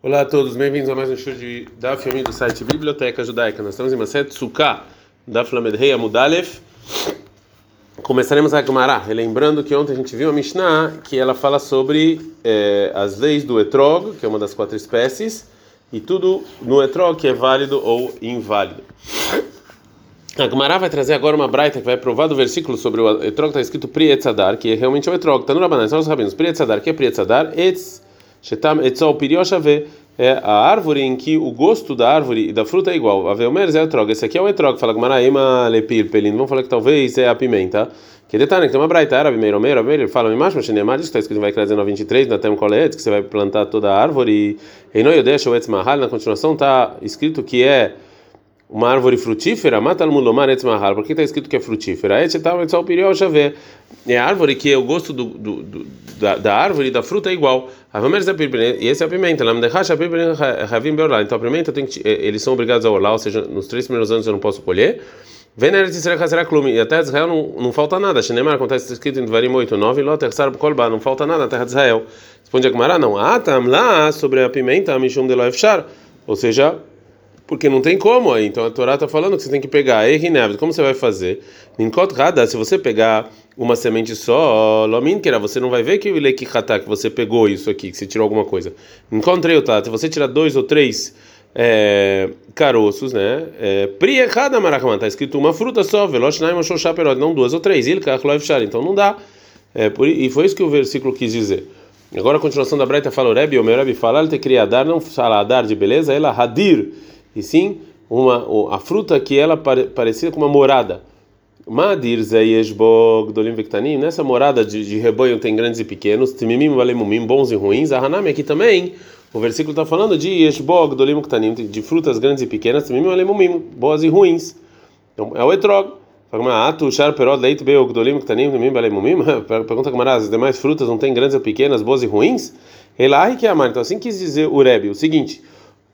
Olá a todos, bem-vindos a mais um show de Daf Yomi do site Biblioteca Judaica. Nós estamos em Maset Sukkah, Daf Lamed Amudalef. Começaremos a Gemara, lembrando que ontem a gente viu a Mishnah, que ela fala sobre eh, as leis do etrog, que é uma das quatro espécies, e tudo no etrog que é válido ou inválido. A Gemara vai trazer agora uma braita que vai provar do versículo sobre o etrog, está escrito Prietzadar, que é realmente o etrog. Está no Rabanan, são os rabinos. Prietzadar, que é Prietzadar? Etz Shetam etzol pirioshave é a árvore em que o gosto da árvore e da fruta é igual. A veomeres é etrog. Esse aqui é o etrog. Fala Gmaraima lepil pelin. Vamos falar que talvez é a pimenta. Que detalhe, que tem uma braita árabe, meiro meiro, ele fala, mas isso está escrito Vai 1923, na Tem Kolet, que você vai plantar toda a árvore. E no Yodesh, o Etz Mahal, na continuação está escrito que é uma árvore frutífera, mata mulomar etz mahal. Por que está escrito que é frutífera? Etz tal etz piriol chave. É a árvore que o gosto do, do, do, da, da árvore e da fruta é igual. E esse é a pimenta. Então a pimenta tem que, eles são obrigados a orlar, ou seja, nos três primeiros anos eu não posso colher. Hazera Klum. E a terra de Israel não, falta nada. Shenemar acontece escrito em Devarim 8, 9. Lot Ersar Kolba. Não falta nada na terra de Israel. Responde a Gemara, não. Ah, tam lá sobre a pimenta, Mishum de Loefshar. Ou seja, porque não tem como aí. Então a Torá está falando que você tem que pegar como você vai fazer? Ninkot Rada, se você pegar uma semente só, Lominkera, você não vai ver que o Lekihata, que você pegou isso aqui, que você tirou alguma coisa. Encontrei o Tata, você tirar dois ou três é, caroços, né? É, Pri errada Maracaman, está escrito uma fruta só, Veloshnaim Shoshaperod, não duas ou três, Ilkach Loevshar, então não dá. É, por, e foi isso que o versículo quis dizer. Agora a continuação da Breita fala, o Rebbe, o meu Rebbe fala, ele te queria dar, não fala dar de beleza, ela hadir e sim uma a fruta que ela parecia com uma morada. Madir zeyeshbog dolim vektanim, nessa morada de, de, rebanho tem grandes e pequenos, timimim valemumim, bons e ruins. A Hanami aqui também, o versículo está falando de yeshbog dolim vektanim, de frutas grandes e pequenas, timimim valemumim, boas e ruins. Então é o etrog. Pergunta Gamara, as demais frutas não têm grandes ou pequenas, boas e ruins? Elahi que amar. Então assim quis dizer o Rebbe, o seguinte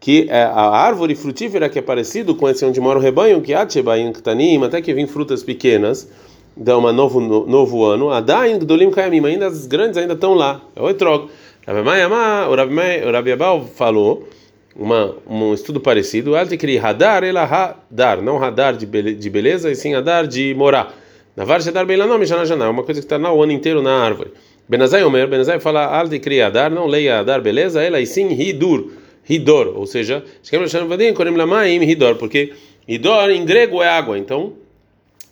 que é a árvore frutífera que é parecido com esse onde mora o rebanho, que Atchebain Ktanim, até que vem frutas pequenas, dá um novo, novo ano, Adain Gdolim Kayamim, ainda as grandes ainda estão lá, é o Etrog. O Rabi Abal falou, uma, um estudo parecido, Altikri Hadar, ela Hadar, não Hadar de, de beleza, e sim Hadar de morar. Navar Shadar Beilanom, Jana Jana, uma coisa que está o ano inteiro na árvore. Benazai Omer, Benazai fala Altikri Hadar, não leia Hadar, beleza, ela e sim Hidur Hidor, ou seja, porque Hidor em grego é água, então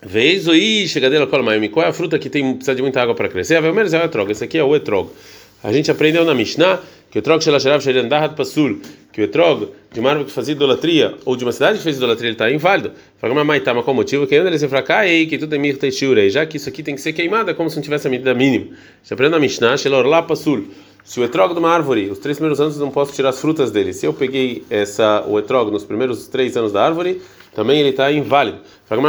vez aí chegadeira colmaim, qual é a fruta que tem precisa de muita água para crescer? A menos é o etrog, esse aqui é o etrog. A gente aprendeu na Mishnah que o etrog shelasharav sherendahat pasul, que o etrog de uma árvore que fazia idolatria ou de uma cidade que fez idolatria ele está inválido. Fala mas tá, mas qual motivo? Que ele se fraca ei que tudo é mirta e já que isso aqui tem que ser queimado como se não tivesse a medida mínima. Você aprende na Mishnah shelorla pasul. Se o etrog de uma árvore, os três primeiros anos eu não posso tirar as frutas dele. Se eu peguei essa, o etrog nos primeiros três anos da árvore, também ele está inválido.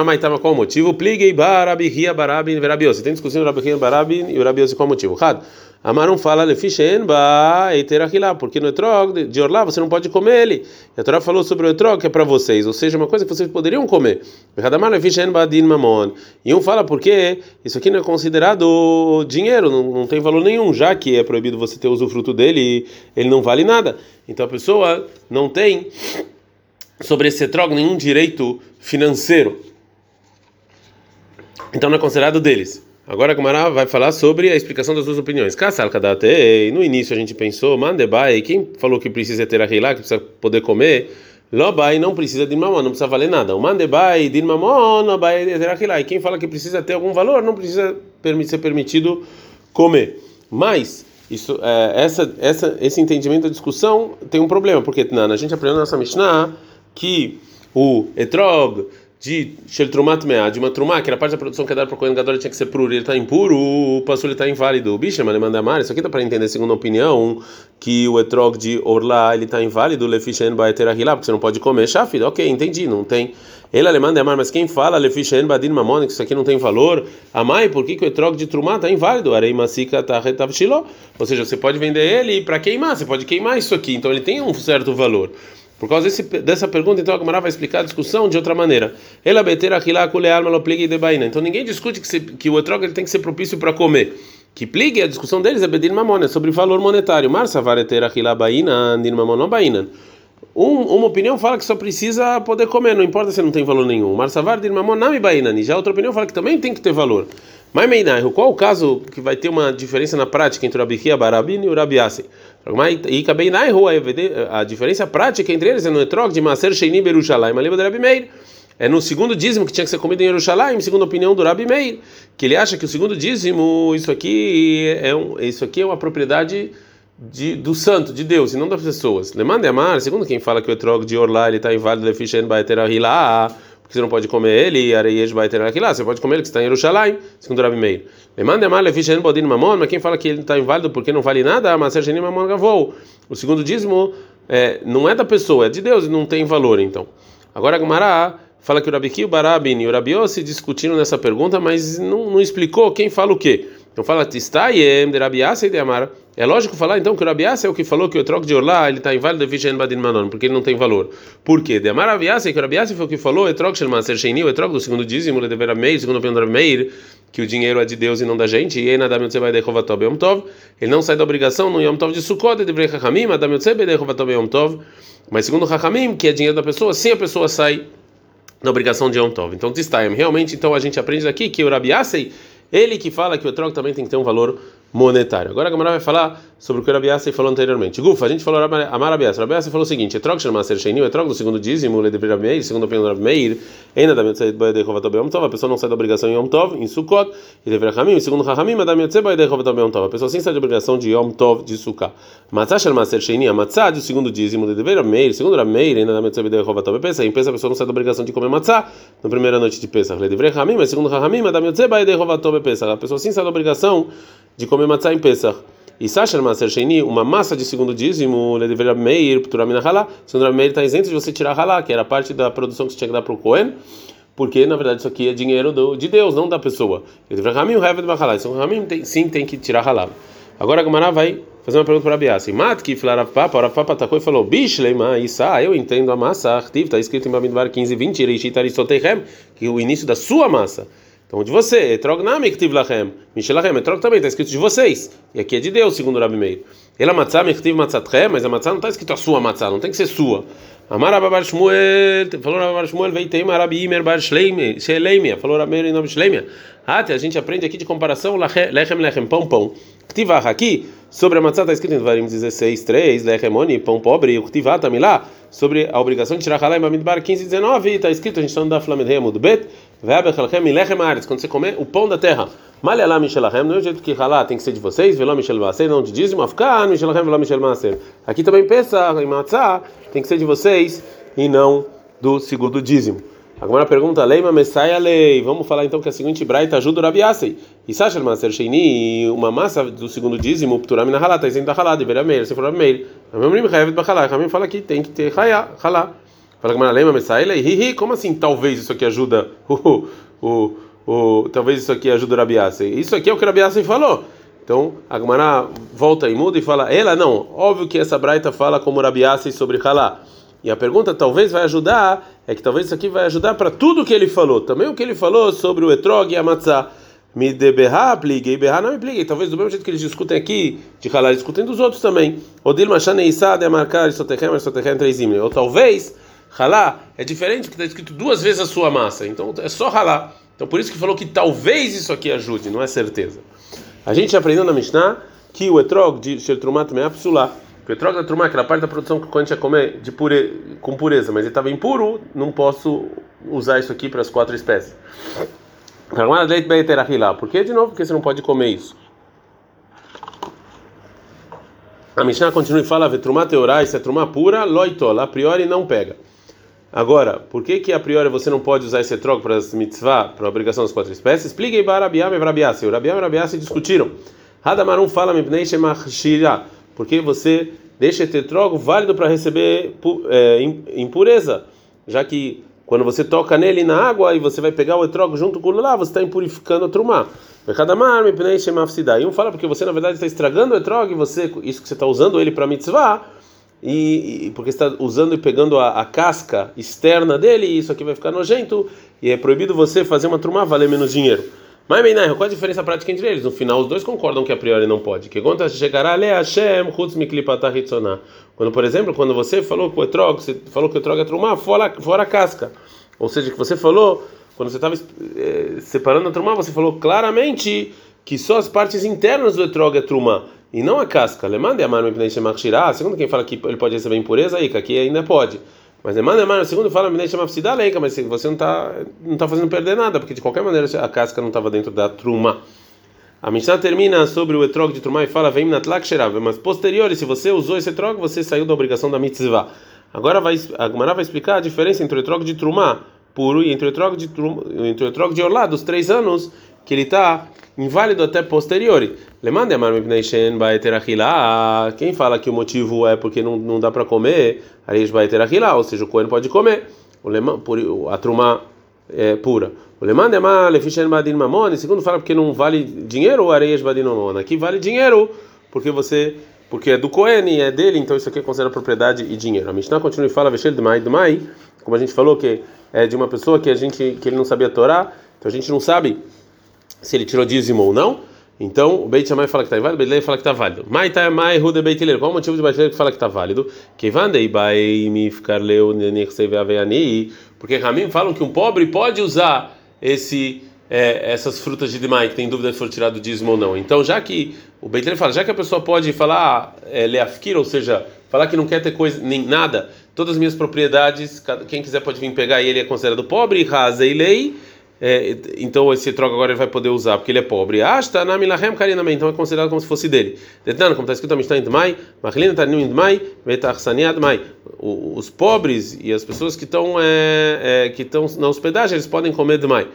Mas qual o motivo? Pliguei barabihia barabin verabiosi. Tem discussão rabihia barabin e verabiosi qual o motivo? Had. Amarum fala lefishen ba eterachilá, porque no etrog de orlá você não pode comer ele. E a Torá falou sobre o etrog que é para vocês, ou seja, uma coisa que vocês poderiam comer. Lefishen ba din mamon. E um fala porque isso aqui não é considerado dinheiro, não, não tem valor nenhum, já que é proibido você ter usufruto dele, ele não vale nada. Então a pessoa não tem sobre esse etrog nenhum direito financeiro. Então não é considerado deles. Agora a Gamara vai falar sobre a explicação das duas opiniões. Kassal Kadate, no início a gente pensou, Mandebai, quem falou que precisa ter a lá, que precisa poder comer, Lobai não precisa de mamon, não precisa valer nada. O Mandebai, de mamon, Lobai lá. E quem fala que precisa ter algum valor, não precisa ser permitido comer. Mas isso, é, essa, essa, esse entendimento da discussão tem um problema, porque a gente aprendeu na nossa Mishnah que o etrog de Sheltrumat Mea, de uma trumá, que era parte da produção que dada para o Kohen Gadol, tinha que ser puro, ele está impuro, o passo ele está inválido. O bicho, mas mar, isso aqui dá para entender, segundo a opinião, que o etrog de Orla ele está inválido, Lefishen Baeterahilá, porque você não pode comer chafir. Ok, entendi, não tem. Ele alemã mar, mas quem fala Lefishen Badin Mamon, isso aqui não tem valor, amai, por que, que o etrog de trumá está inválido? Arei Masika Tahetavshilo. Ou seja, você pode vender ele para queimar, você pode queimar isso aqui, então ele tem um certo valor. Por causa desse, dessa pergunta, então a Gemara vai explicar a discussão de outra maneira. Ela Então ninguém discute que, se, que o etrog ele tem que ser propício para comer. Que pligue, a discussão deles é Bedin Mamon, é sobre valor monetário. Marsa varetera hilabainan, din mamon bainan. Um, uma opinião fala que só precisa poder comer, não importa se não tem valor nenhum. Já outra opinião fala que também tem que ter valor. Mas Meinaihu, qual o caso que vai ter uma diferença na prática entre o Rabi Barabin e o Rabi Yassi? E a diferença prática entre eles é no etrog de Maser Sheini Berushalayim, a Rabi Meir. É no segundo dízimo que tinha que ser comido em Jerusalém, segundo a opinião do Rabi Meir, que ele acha que o segundo dízimo, isso aqui é um, isso aqui é uma propriedade de, do santo, de Deus, e não das pessoas. Lemande amar, segundo quem fala que o etrog de Orlá está inválido, Lefishen Baeterahilá, porque você não pode comer ele, Areiej Baeterahilá, você pode comer ele que está em Jerusalém, segundo o Rabi Meir. Mas quem fala que ele está inválido porque não vale nada, Maser Shenim Mamon Gavou. O segundo dízimo é, não é da pessoa, é de Deus e não tem valor, então. Agora, Gumará fala que o Rabi Kiu, Barabin e o Rabi se discutiram nessa pergunta, mas não, não explicou quem fala o quê. Então fala Tistayem de Rabi e de Amar. É lógico falar então que o Rabi é o que falou que o troco de Orlá ele está inválido Vishen Badin Manon, porque ele não tem valor. Por quê? De Amar Rabi que o foi o que falou, o troco Shelman Ser Sheini, o troco do segundo dízimo, ele deverá meir, segundo Pedro Meir, que o dinheiro é de Deus e não da gente, e Eina Adam Yotzei Baidei Chovatov Yom Tov, ele não sai da obrigação no Yom Tov de Sukkot, de Devrei Chachamim, Adam Yotzei Baidei Chovatov Yom Tov, mas segundo o Chachamim, que é dinheiro da pessoa, sim a pessoa sai da obrigação de Yom Tov. Então, Tistayem, realmente, então a gente aprende aqui que o Rabi ele que fala que o troco também tem que ter um valor monetário. Agora a Gamara vai falar sobre o que o Rabi falou anteriormente. Gufa, a gente falou Amar Rabi Yassi. Rabi falou o seguinte: Etrog chama ser Sheini, o Etrog do segundo dízimo, le de Rabi Meir, segundo opinião do Rabi ainda da Mitzvah de Chovatov Yom Tov, a pessoa não sai da obrigação em Yom Tov, em Sukkot, e de Ramim, segundo Rahamim, da Mitzvah de Chovatov Yom Tov, a pessoa sim sai da obrigação de Yom Tov de Sukkah. Matzah chama ser Sheini, a Matzah do segundo dízimo, le de Rabi Meir, segundo Rabi ainda da Mitzvah de Chovatov Pesach, em Pesach a pessoa não sai da obrigação de comer Matzah na primeira noite de Pesach, le de Ramim, mas segundo Rahamim, da Mitzvah de Chovatov Pesach, a pessoa sim sai da obrigação de comer Matzah em Pesach. E Sasha Maser Sheini, uma massa de segundo dízimo, ele deveria meir, Pturamina Halá. Segundo Meir está isento de você tirar Halá, que era parte da produção que você tinha que dar para o Cohen, porque na verdade isso aqui é dinheiro do, de Deus, não da pessoa. Ramim, o Hevet Bahalá. Então Ramim sim tem que tirar Halá. Agora a Gamara vai fazer uma pergunta para Abiassi. Mat que falar Papa, o Papa atacou e falou: Bishleima, Isa, eu entendo a massa, Artiv, está escrito em Bamidbar 15, 20, Reishit Aristotechem, que o início da sua massa. Então de você, Etrog Namiktiv Lachem, Mishelachem, Etrog também está escrito de vocês. E aqui é de Deus, segundo o Rabi Meir. Ela matzah mektiv matzatchem, mas a matzah não está escrito a sua matzah, não tem que ser sua. Amar Bar Shmuel, falou Bar Shmuel, veio tem Rabi Imer Bar Shleimia, falou Rabi Meir em nome de Shleimia. Até a gente aprende aqui de comparação, lechem lechem, pão pão. Ktivach aqui, sobre a matzah está escrito em Varim 16, 3, lechemoni, pão pobre, e o Ktivah também lá, sobre a obrigação de tirar halá em Bamidbar 15, 19, está escrito, a gente está no da Flamedhei Amud Bet, quando você comer o pão da terra. Malhalá Michelachem, não é o jeito que halá tem que ser de vocês, veló Michel Maser, não de dízimo, afkan Michelachem, veló Michel Maser. Aqui também pensa em matzá, tem que ser de vocês e não do segundo dízimo. Agora pergunta, Leima Messiah Lei. Vamos falar então que a seguinte braita ajuda o Rabi Yasei. E Sasha Maser Sheini, uma massa do segundo dízimo, Pturam na halá, está isento da halá, de Berameir, se for Berameir. Ramim Revet Bachalá, Ramim fala que tem que ter halá. Fala que Lema Messaila, hihi, como assim talvez isso aqui ajuda o, o, o, talvez isso aqui ajuda o Rabiase? Isso aqui é o que o Rabiase falou. Então, a Gemara volta e muda e fala, ela não, óbvio que essa braita fala como Rabiase sobre Halá. E a pergunta talvez vai ajudar, é que talvez isso aqui vai ajudar para tudo que ele falou. Também o que ele falou sobre o etrog e a matzah. Me deberra, pliguei, berra, não me pliguei. Talvez do mesmo jeito que eles discutem aqui, de eles discutem dos outros também. Odil Machane Issa de marcar Sotechem, Sotechem, três Ou talvez Halá é diferente porque está escrito duas vezes a sua massa. Então é só halá. Então por isso que falou que talvez isso aqui ajude, não é certeza. A gente aprendeu na Mishnah que o etrog de Shertrumat também é. O etrog da trumá, aquela parte da produção que a gente ia comer de pure, com pureza, mas ele estava impuro, não posso usar isso aqui para as quatro espécies. Por que de novo? Porque você não pode comer isso. A Mishnah continua e fala: Vetrumá teorai, se é trumá pura, loitola, a priori não pega. Agora, por que que a priori você não pode usar esse troco para as mitzvah, para a obrigação das quatro espécies? Expliquei para Rabiam e Rabiasi. O Rabiam e Rabiasi discutiram. Hadamarum fala mipnei shemachshira. Porque você deixa esse troco válido para receber é, impureza, já que quando você toca nele na água e você vai pegar o etrogo junto com o lá, você está impurificando a trumá. E um fala porque você na verdade está estragando o etrog, você isso que você está usando ele para mitzvah e, e porque está usando e pegando a, a, casca externa dele, e isso aqui vai ficar nojento, e é proibido você fazer uma trumá valer menos dinheiro. Mas Meinai, qual a diferença prática entre eles? No final, os dois concordam que a priori não pode. Que conta chegará le Hashem chutz. Quando, por exemplo, quando você falou que o etrog, você falou que o etrog é trumá fora, fora a casca. Ou seja, que você falou, quando você estava eh, separando a trumá, você falou claramente que só as partes internas do etrog é trumá e não a casca. Segundo quem fala que ele pode receber impureza, aí, que aqui ainda pode. Mas Emmanuel, Emmanuel, segundo fala, me deixa uma leica, mas você não está não tá fazendo perder nada, porque de qualquer maneira a casca não estava dentro da truma. A Mishnah termina sobre o etrog de truma e fala, vem natlak sherav, mas posterior, se você usou esse etrog, você saiu da obrigação da mitzvah. Agora vai, a Gemara vai explicar a diferença entre o etrog de truma puro e entre o etrog de, entre o etrog de orlá, dos três anos, que ele está inválido até posteriori. Quem fala que o motivo é porque não, não dá para comer, ou seja, o coelho pode comer. A truma é pura. O lemande amar lefishen badin mamon, segundo fala porque não vale dinheiro, areias badin mamon. Aqui vale dinheiro, porque você porque é do Cohen é dele, então isso aqui é considerado propriedade e dinheiro. A Mishnah continua e fala, Veshel Demai Demai, como a gente falou que é de uma pessoa que a gente que ele não sabia Torá, então a gente não sabe se ele tirou dízimo ou não. Então, o Beit Shammai fala que está válido, o Beit fala que está válido. Mai tá mai rude Beit Hillel. Qual o motivo de Beit Hillel que fala que está válido? Que vandei bai mi ficar leu. Porque Ramim falam que um pobre pode usar esse é, essas frutas de demai que tem dúvida se for tirado do dízimo ou não. Então, já que o Beit Hillel fala, já que a pessoa pode falar é, leafkir, ou seja, falar que não quer ter coisa nem nada, todas as minhas propriedades, quem quiser pode vir pegar e ele é considerado pobre, rasei lei é, então esse troca agora ele vai poder usar porque ele é pobre. Asta na milachem karinamem, então é considerado como se fosse dele. Detando, como está escrito na Mishnah Indmai, Machlina tanim Indmai, Vetachsaniad Mai. Os pobres e as pessoas que estão é, é, que estão na hospedagem, eles podem comer Dmai.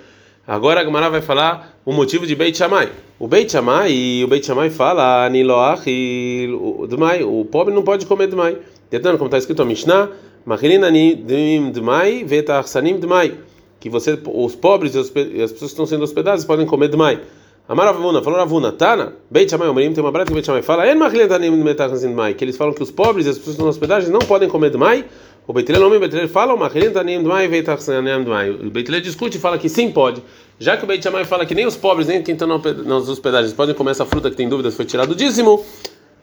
Agora a Gemara vai falar o motivo de Beit Shammai. O Beit Shammai, o Beit Shammai fala, Niloach e Dmai, o pobre não pode comer Dmai. Detando, como está escrito na Mishnah, Machlina Dmai, Vetachsanim Dmai que você, os pobres e as pessoas que estão sendo hospedadas podem comer demais. Amar Ravuna, falou Ravuna, Tana, Beit Shammai Omrim, tem uma brata que Beit Shammai fala, que eles falam que os pobres e as pessoas que estão hospedagens não podem comer demais. O Beit Hillel, o Beit Hillel fala, o Beit Hillel discute e fala que sim pode. Já que o Beit Shammai fala que nem os pobres, nem quem está nas hospedagens podem comer essa fruta que tem dúvidas foi tirado do dízimo,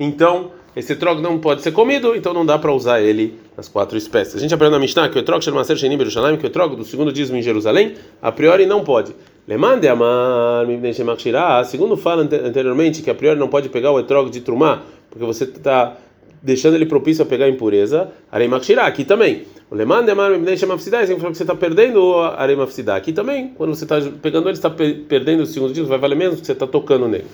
então esse etrog não pode ser comido, então não dá para usar ele nas quatro espécies. A gente aprende na Mishnah que o etrog chama ser shenim Jerusalém, que o etrog do segundo dízimo em Jerusalém, a priori não pode. Lemande amar segundo fala anteriormente que a priori não pode pegar o etrog de trumá, porque você está deixando ele propício a pegar impureza, arei aqui também. O lemande amar significa que você está perdendo a arei aqui também, quando você está pegando ele, está perdendo o segundo dízimo, vai valer menos porque você está tocando nele.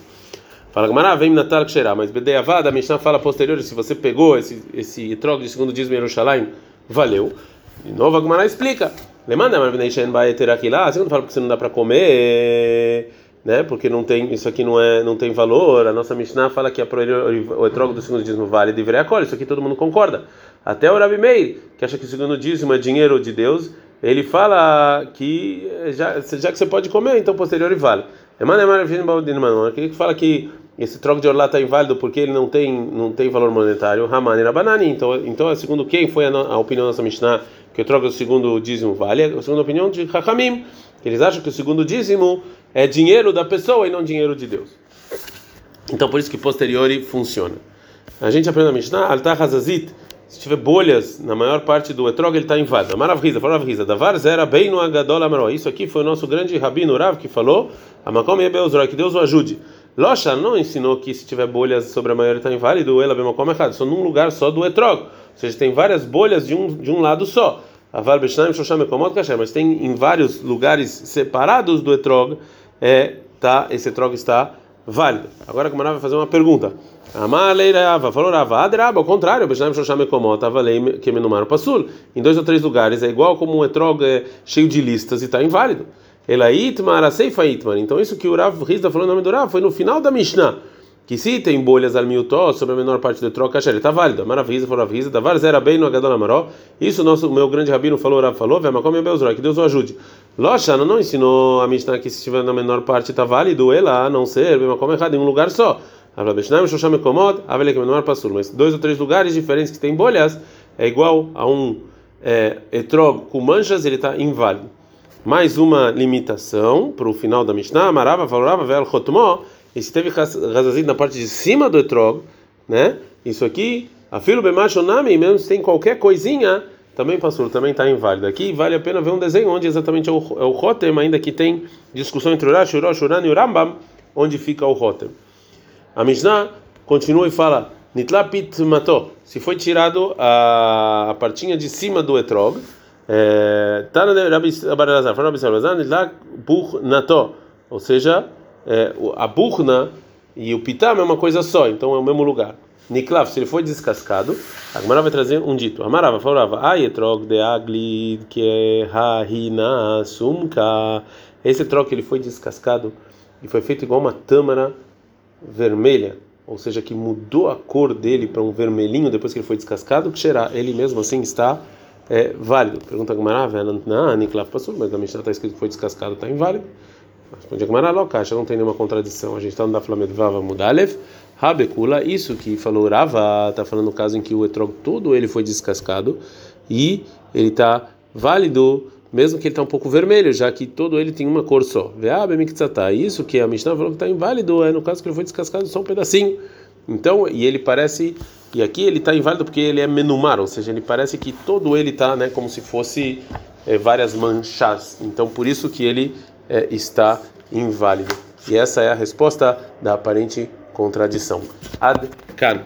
Fala Gamara, vem Natal Ksherá, mas Bedeavada, a Mishnah fala posterior, se você pegou esse, esse troco de segundo dízimo em Jerusalém, valeu. De novo a Gamara explica. Lemanda, mas Beneishen vai ter aqui lá, segundo fala porque não dá para comer, né? Porque não tem, isso aqui não é, não tem valor. A nossa Mishnah fala que a o etrogo do segundo dízimo vale de acolhe, isso aqui todo mundo concorda. Até o Rabi Meir, que acha que o segundo dízimo é dinheiro de Deus, ele fala que já, já que você pode comer, então posterior vale. Emmanuel Maravilha que fala que esse troco de orlá está inválido porque ele não tem não tem valor monetário. Haman era banani. Então, então é segundo quem foi a, a opinião da nossa Mishnah que o troco do segundo dízimo vale? A segunda opinião de Hakamim, eles acham que o segundo dízimo é dinheiro da pessoa e não dinheiro de Deus. Então por isso que posteriori funciona. A gente aprende na Mishnah, altar hazazit, se tiver bolhas na maior parte do etrog, ele está inválido. Maravrisa, Maravrisa, Davar zera bem no agadol amaro. Isso aqui foi o nosso grande rabino Rav que falou, Amakom Yebelzroi, que Deus o ajude. Locha não ensinou que se tiver bolhas sobre a maior está inválido, ela bem como errado, só num lugar só do etrog. Ou seja, tem várias bolhas de um, de um lado só. Avar Beshnaim Shosham Ekomot Kasher, mas tem em vários lugares separados do etrog, é, tá, esse etrog está válido. Agora a Gamara vai fazer uma pergunta. Amaleirava, falou Rava, Adraba, ao contrário, Beshnaim Shosham Ekomot, Avalei Kemenumar Pasul. Em dois ou três lugares é igual como um etrog é cheio de listas e está inválido. Elaitmar, Seifa Itmar. Então, isso que o Rav Rizda falou no nome do Rav foi no final da Mishnah. Que se tem bolhas al miutó sobre a menor parte do troca, ele está válido. Maravilha, falou Rav Rizda, Davar Zera bem no Agadol Amaró. Isso nosso, meu grande rabino falou, Rav falou, Vemakom Yabelzroi, que Deus o ajude. Locha não ensinou a Mishnah que se estiver na menor parte está válido, ela a não ser, Vemakom errado, em um lugar só. Mas dois ou três lugares diferentes que tem bolhas é igual a um é, etrog com manchas, ele está inválido. Mais uma limitação para o final da Mishnah. Amarava, falava, vel chotmó. E se teve na parte de cima do etrog, né? Isso aqui, a filo bemachonami, mesmo se tem qualquer coisinha, também passou, também está inválido. Aqui vale a pena ver um desenho onde exatamente é o, é o Rotem, ainda que tem discussão entre Urash, Urosh, Uran e o Rambam, onde fica o Rotem. A Mishnah continua e fala: Nitlapit matou. Se foi tirado a, a partinha de cima do etrog, tá ou seja, é, a burna e o pitam é uma coisa só, então é o mesmo lugar. Niklav, se ele foi descascado, a Gemara vai trazer um dito. Amarava, falava, ai etrog de aglid que hina sumka. Esse etrog ele foi descascado e foi feito igual uma tâmara vermelha, ou seja, que mudou a cor dele para um vermelhinho depois que ele foi descascado, que será ele mesmo assim está é, válido. Pergunta a Gemara, não, Niklav passou, mas na Mishnah está escrito que foi descascado, está inválido. Responde a locacha, não tem nenhuma contradição. A gente está no da Flamengo Vava Mudalev. Rabekula, isso que falou Rava, está falando no caso em que o etrog todo ele foi descascado e ele está válido, mesmo que ele está um pouco vermelho, já que todo ele tem uma cor só. Isso que a Mishnah falou que está inválido é no caso que ele foi descascado só um pedacinho. Então, e ele parece, e aqui ele está inválido porque ele é menumar, ou seja, ele parece que todo ele está, né, como se fosse é, várias manchas. Então, por isso que ele é, está inválido. E essa é a resposta da aparente contradição. Ad can.